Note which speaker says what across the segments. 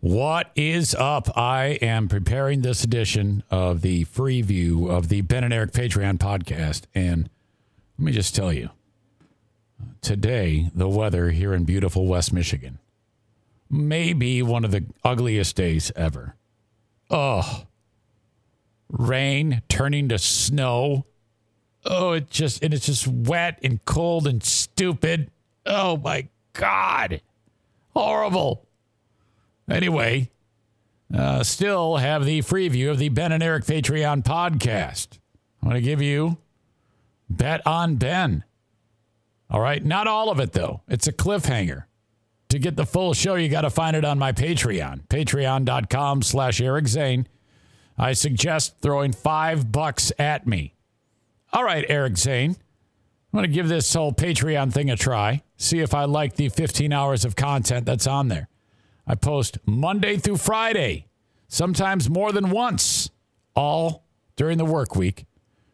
Speaker 1: What is up? I am preparing this edition of the free view of the Ben and Eric Patreon podcast. And let me just tell you today, the weather here in beautiful West Michigan may be one of the ugliest days ever. Oh, rain turning to snow. Oh, it just, and it's just wet and cold and stupid. Oh my God. Horrible. Anyway, uh, still have the free view of the Ben and Eric Patreon podcast. I want to give you Bet on Ben. All right. Not all of it, though. It's a cliffhanger. To get the full show, you got to find it on my Patreon, patreon.com slash Eric Zane. I suggest throwing five bucks at me. All right, Eric Zane. I'm going to give this whole Patreon thing a try, see if I like the 15 hours of content that's on there. I post Monday through Friday, sometimes more than once, all during the work week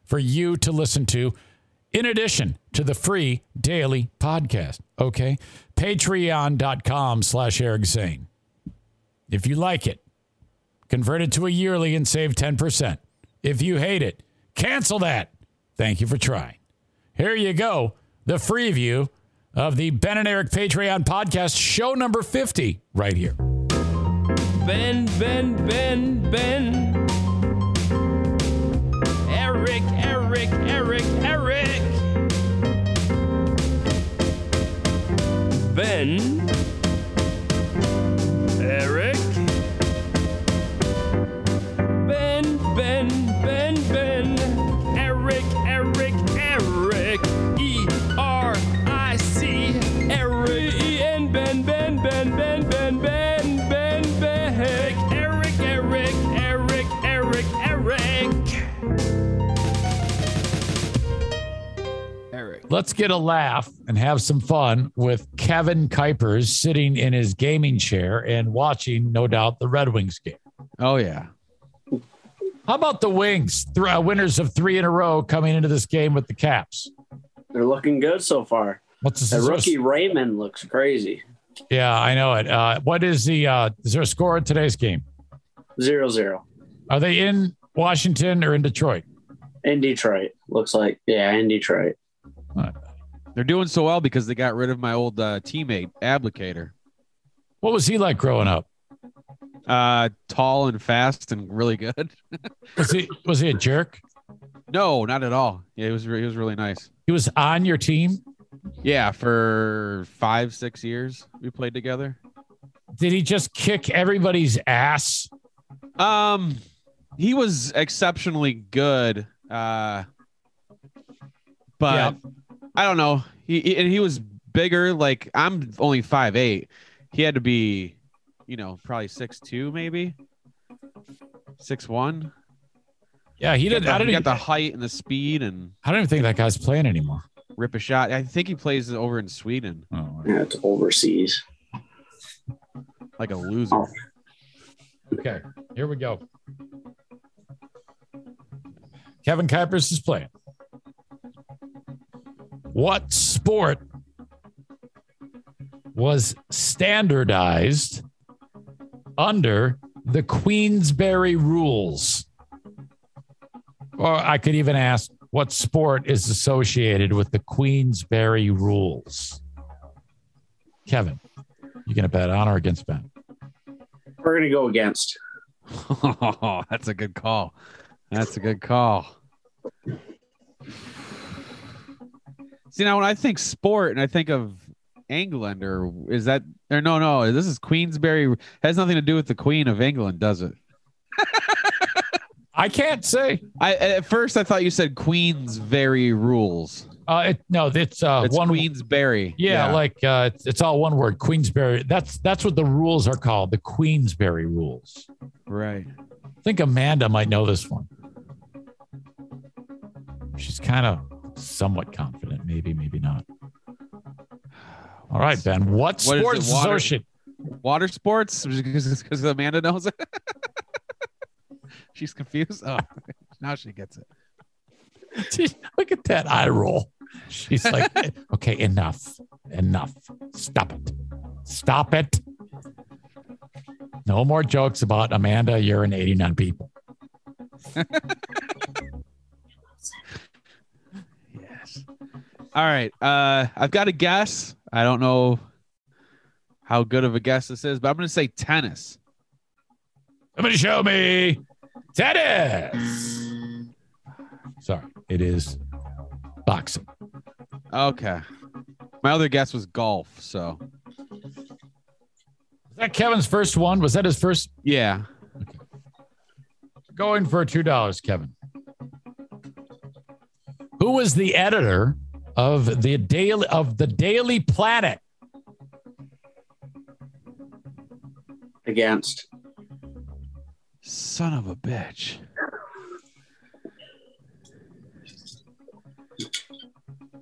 Speaker 1: for you to listen to, in addition to the free daily podcast. Okay? Patreon.com slash Eric Zane. If you like it, convert it to a yearly and save 10%. If you hate it, cancel that. Thank you for trying. Here you go. The free view of the Ben and Eric Patreon podcast, show number 50, right here.
Speaker 2: Ben, Ben, Ben, Ben. Eric, Eric, Eric, Eric. Ben.
Speaker 1: Let's get a laugh and have some fun with Kevin Kuipers sitting in his gaming chair and watching, no doubt, the Red Wings game.
Speaker 3: Oh yeah.
Speaker 1: How about the Wings, th- uh, winners of three in a row coming into this game with the Caps?
Speaker 4: They're looking good so far.
Speaker 1: What's
Speaker 4: The
Speaker 1: the
Speaker 4: rookie Raymond looks crazy.
Speaker 1: Yeah, I know it. Uh, what is the? Uh, is there a score in today's game?
Speaker 4: Zero zero
Speaker 1: Are they in Washington or in Detroit?
Speaker 4: in Detroit. Looks like yeah, in Detroit.
Speaker 3: They're doing so well because they got rid of my old uh, teammate, Applicator.
Speaker 1: What was he like growing up?
Speaker 3: Uh, tall and fast and really good.
Speaker 1: Was he was he a jerk?
Speaker 3: no, not at all. Yeah, he was re- he was really nice.
Speaker 1: He was on your team.
Speaker 3: Yeah, for five six years we played together.
Speaker 1: Did he just kick everybody's ass?
Speaker 3: Um, he was exceptionally good. Uh, but
Speaker 1: Yeah.
Speaker 3: I don't know. He he- and he was bigger. Like I'm only five eight. He had to be, you know, probably six two, maybe six one.
Speaker 1: Yeah, he
Speaker 3: He
Speaker 1: did.
Speaker 3: got,
Speaker 1: I
Speaker 3: the,
Speaker 1: don't
Speaker 3: he got the height and the speed and
Speaker 1: I don't even think that guy's playing anymore.
Speaker 3: rip a shot. I think he plays over in Sweden
Speaker 1: Oh,
Speaker 4: Yeah, it's overseas.
Speaker 3: like a loser.
Speaker 4: Oh.
Speaker 1: okay. Here we go. Kevin Kuipers is playing. What sport was standardized under the Queensberry rules? Or I could even ask, what sport is associated with the Queensberry rules? Kevin, you going to bet on or against Ben?
Speaker 4: We're gonna go against.
Speaker 3: Oh, that's a good call. That's a good call. See now, when I think sport and I think of England, or is that or no, no, this is Queensberry. Has nothing to do with the Queen of England, does it?
Speaker 1: I can't say.
Speaker 3: I at first I thought you said Queensberry rules.
Speaker 1: Uh, it, no, it's uh,
Speaker 3: It's
Speaker 1: one.
Speaker 3: Queensberry.
Speaker 1: Yeah, like uh, it's, it's all one word. Queensberry. That's that's what the rules are called. The Queensberry rules.
Speaker 3: right.
Speaker 1: I think Amanda might know this one. She's kind of somewhat confident. Maybe, maybe not. All right, Ben. What
Speaker 3: What is
Speaker 1: sports
Speaker 3: water-
Speaker 1: associate?
Speaker 3: Water sports because Amanda knows it. She's confused. Oh, now she gets it.
Speaker 1: Look at that eye roll. She's like, okay, enough, enough. Stop it. Stop it. No more jokes about Amanda urinating on people.
Speaker 3: All right. Uh, I've got a guess. I don't know how good of a guess this is, but I'm going to say tennis.
Speaker 1: Somebody show me tennis. Sorry, it is boxing.
Speaker 3: Okay. My other guess was golf. So
Speaker 1: Is that Kevin's first one? Was that his first?
Speaker 3: yeah.
Speaker 1: Going for two dollars, Kevin. Who was the editor of the daily of the Daily Planet?
Speaker 4: Against.
Speaker 3: Son of a bitch.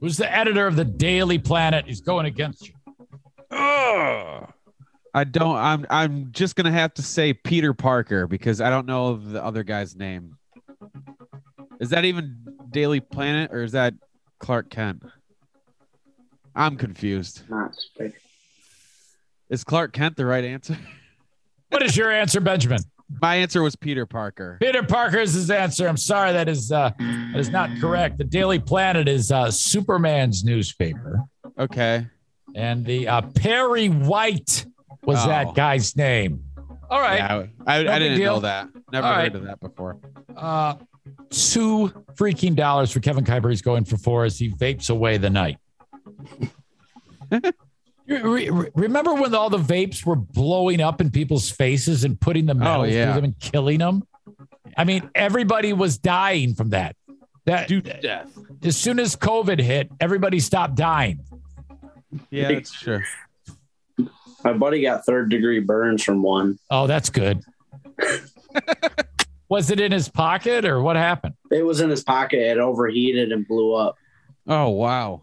Speaker 1: Who's the editor of the Daily Planet? He's going against you.
Speaker 3: Ugh. I don't. I'm. I'm just gonna have to say Peter Parker because I don't know the other guy's name. Is that even Daily Planet or is that Clark Kent? I'm confused.
Speaker 4: Not big.
Speaker 3: Is Clark Kent the right answer?
Speaker 1: What is your answer, Benjamin?
Speaker 3: My answer was Peter Parker.
Speaker 1: Peter Parker is his answer. I'm sorry, that is uh, that is not correct. The Daily Planet is uh, Superman's newspaper,
Speaker 3: Okay.
Speaker 1: and the uh, Perry White was
Speaker 3: Oh.
Speaker 1: that guy's name. All right,
Speaker 3: Yeah, I, I,
Speaker 1: No
Speaker 3: I didn't
Speaker 1: deal.
Speaker 3: know that. Never
Speaker 1: All
Speaker 3: heard
Speaker 1: right.
Speaker 3: of that before.
Speaker 1: uh, two freaking dollars for Kevin Kuiper. He's going for four as he vapes away the night. You re- re- remember when all the vapes were blowing up in people's faces and putting the oh, metals
Speaker 3: yeah.
Speaker 1: through them and killing them? I mean, everybody was dying from that. That
Speaker 3: death.
Speaker 1: as soon as COVID hit, everybody stopped dying.
Speaker 3: Yeah, that's true.
Speaker 4: My buddy got third degree burns from one.
Speaker 1: Oh, that's good. was it in his pocket or what happened?
Speaker 4: It was in his pocket. It overheated and blew up.
Speaker 3: Oh wow.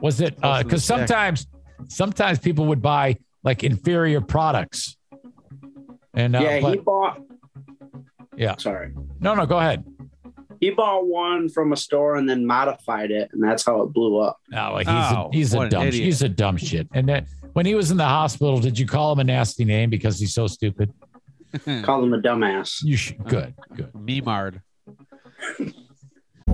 Speaker 1: Was it
Speaker 3: Close to the
Speaker 1: because
Speaker 3: stick.
Speaker 1: sometimes sometimes people would buy like inferior products. And uh,
Speaker 4: yeah, he bought.
Speaker 1: Yeah.
Speaker 4: Sorry.
Speaker 1: no, no, go ahead.
Speaker 4: He bought one from a store and then modified it, and that's how it blew up.
Speaker 1: No, he's
Speaker 3: Oh,
Speaker 1: a, he's a dumb
Speaker 3: idiot.
Speaker 1: he's a dumb shit. And then when he was in the hospital, did you call him a nasty name because he's so stupid?
Speaker 4: Called him a dumbass.
Speaker 1: You should good, good.
Speaker 3: Memard.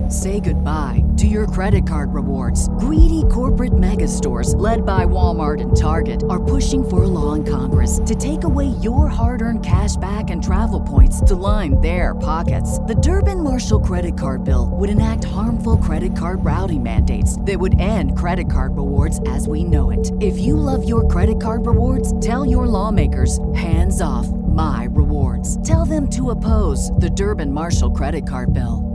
Speaker 5: Say goodbye to your credit card rewards. Greedy corporate mega stores, led by Walmart and Target, are pushing for a law in Congress to take away your hard earned cash back and travel points to line their pockets. The Durbin Marshall credit card bill would enact harmful credit card routing mandates that would end credit card rewards as we know it. If you love your credit card rewards, tell your lawmakers hands off my rewards. Tell them to oppose the Durbin Marshall credit card bill.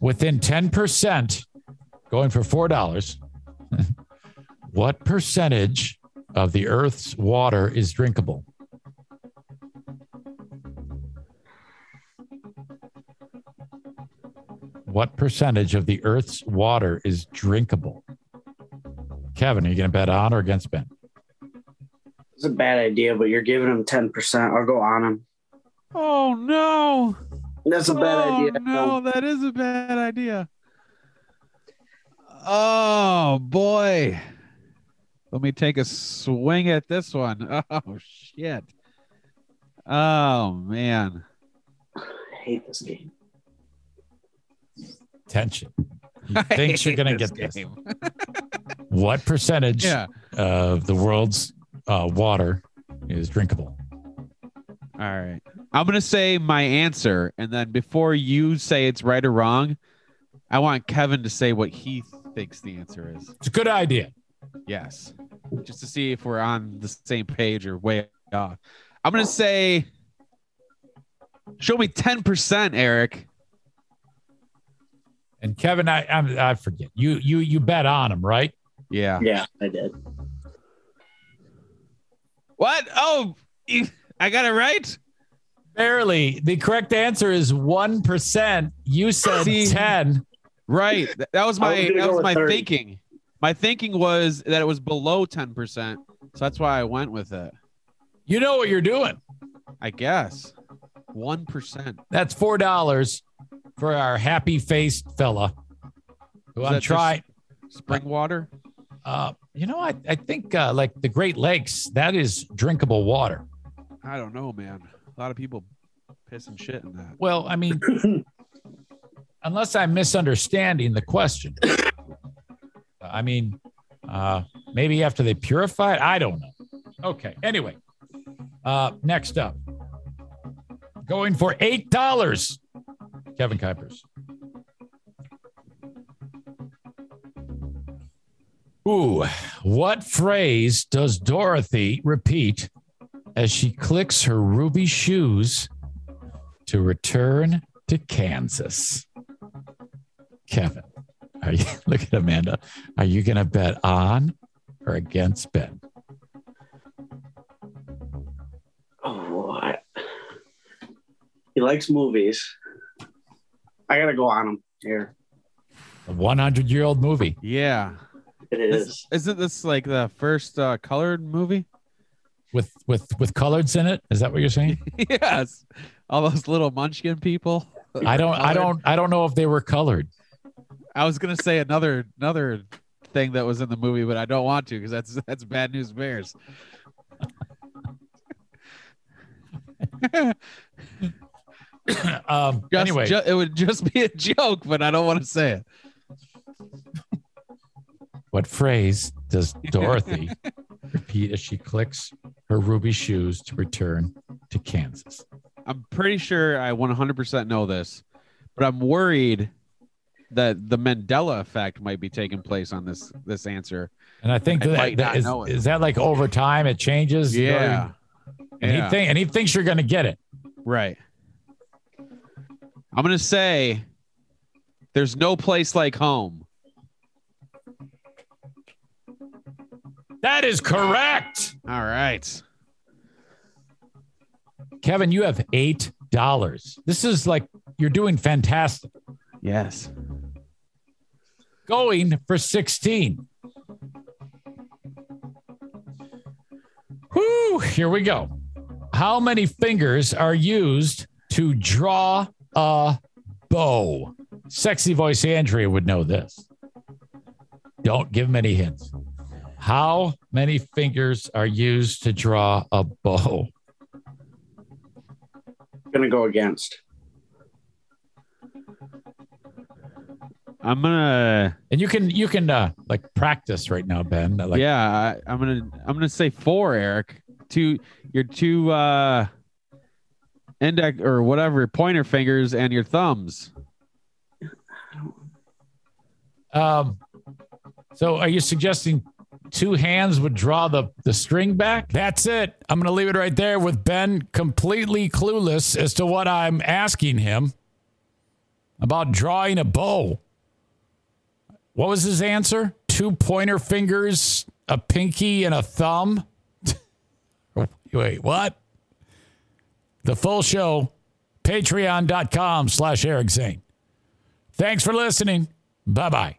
Speaker 1: Within 10%, going for four dollars, what percentage of the earth's water is drinkable? What percentage of the earth's water is drinkable? Kevin, are you going to bet on or against Ben?
Speaker 4: It's a bad idea, but you're giving him 10%. I'll go on him.
Speaker 3: Oh no.
Speaker 4: That's a bad
Speaker 3: oh,
Speaker 4: idea.
Speaker 3: No, that is a bad idea. Oh boy. Let me take a swing at this one. Oh shit. Oh man.
Speaker 4: I hate this game.
Speaker 1: Tension. He
Speaker 3: I
Speaker 1: thinks you're going to get this. What percentage
Speaker 3: Yeah.
Speaker 1: of the world's uh, water is drinkable?
Speaker 3: All right. I'm going to say my answer. And then before you say it's right or wrong, I want Kevin to say what he thinks the answer is.
Speaker 1: It's a good idea.
Speaker 3: Yes. Just to see if we're on the same page or way off. I'm going to say, show me 10%, Eric.
Speaker 1: And Kevin, I I'm, I forget you you you bet on him, right?
Speaker 3: Yeah.
Speaker 4: Yeah, I did.
Speaker 3: What? Oh, I got it right.
Speaker 1: Barely. The correct answer is one percent. You said
Speaker 3: See?
Speaker 1: ten.
Speaker 3: Right. That was my
Speaker 4: was
Speaker 3: that was my
Speaker 4: 30.
Speaker 3: thinking. My thinking was that it was below ten percent, so that's why I went with it.
Speaker 1: You know what you're doing.
Speaker 3: I guess one percent.
Speaker 1: That's four dollars for our happy faced fella. Who
Speaker 3: Is
Speaker 1: I'm trying.
Speaker 3: Spring water.
Speaker 1: Uh, you know, I I think uh, like the Great Lakes, that is drinkable water.
Speaker 3: I don't know, man. A lot of people pissing shit in that.
Speaker 1: Well, I mean, unless I'm misunderstanding the question. I mean, uh, maybe after they purify it, I don't know. Okay. Anyway, uh, next up, going for eight dollars, Kevin Kuipers. Ooh, what phrase does Dorothy repeat as she clicks her ruby shoes to return to Kansas? Kevin, are you look at Amanda? Are you going to bet on or against Ben?
Speaker 4: Oh, I, he likes movies. I gotta go on him here.
Speaker 1: A 100 year old movie.
Speaker 3: Yeah.
Speaker 4: It
Speaker 3: This,
Speaker 4: is.
Speaker 3: isn't this like the first uh, colored movie?
Speaker 1: with with with coloreds in it. Is that what you're saying?
Speaker 3: yes. All those little munchkin people.
Speaker 1: I don't I don't I don't know if they were colored.
Speaker 3: I was gonna say another another thing that was in the movie, but I don't want to because that's that's bad news bears.
Speaker 1: um,
Speaker 3: Just,
Speaker 1: anyway,
Speaker 3: ju- it would just be a joke, but I don't want to say it.
Speaker 1: What phrase does Dorothy repeat as she clicks her ruby shoes to return to Kansas?
Speaker 3: I'm pretty sure I 100% know this, but I'm worried that the Mandela effect might be taking place on this this answer.
Speaker 1: And I think
Speaker 3: I
Speaker 1: that, that is, is that like over time it changes.
Speaker 3: Yeah.
Speaker 1: and
Speaker 3: Yeah.
Speaker 1: he think and he thinks you're going to get it.
Speaker 3: Right. I'm gonna say there's no place like home.
Speaker 1: That is correct.
Speaker 3: All right.
Speaker 1: Kevin, you have eight dollars. This is like you're doing fantastic.
Speaker 3: Yes.
Speaker 1: Going for 16. Whoo, here we go. How many fingers are used to draw a bow? Sexy voice Andrea would know this. Don't give him any hints. How many fingers are used to draw a bow?
Speaker 4: Gonna go against.
Speaker 3: I'm gonna
Speaker 1: And you can you can uh like practice right now, Ben. Like
Speaker 3: yeah, I, I'm gonna I'm gonna say four, Eric. Two your two uh index or whatever pointer fingers and your thumbs.
Speaker 1: Um, so are you suggesting two hands would draw the, the string back? That's it. I'm going to leave it right there with Ben completely clueless as to what I'm asking him about drawing a bow. What was his answer? Two pointer fingers, a pinky, and a thumb? Wait, what? The full show, patreon.com slash Eric Zane. Thanks for listening. Bye bye.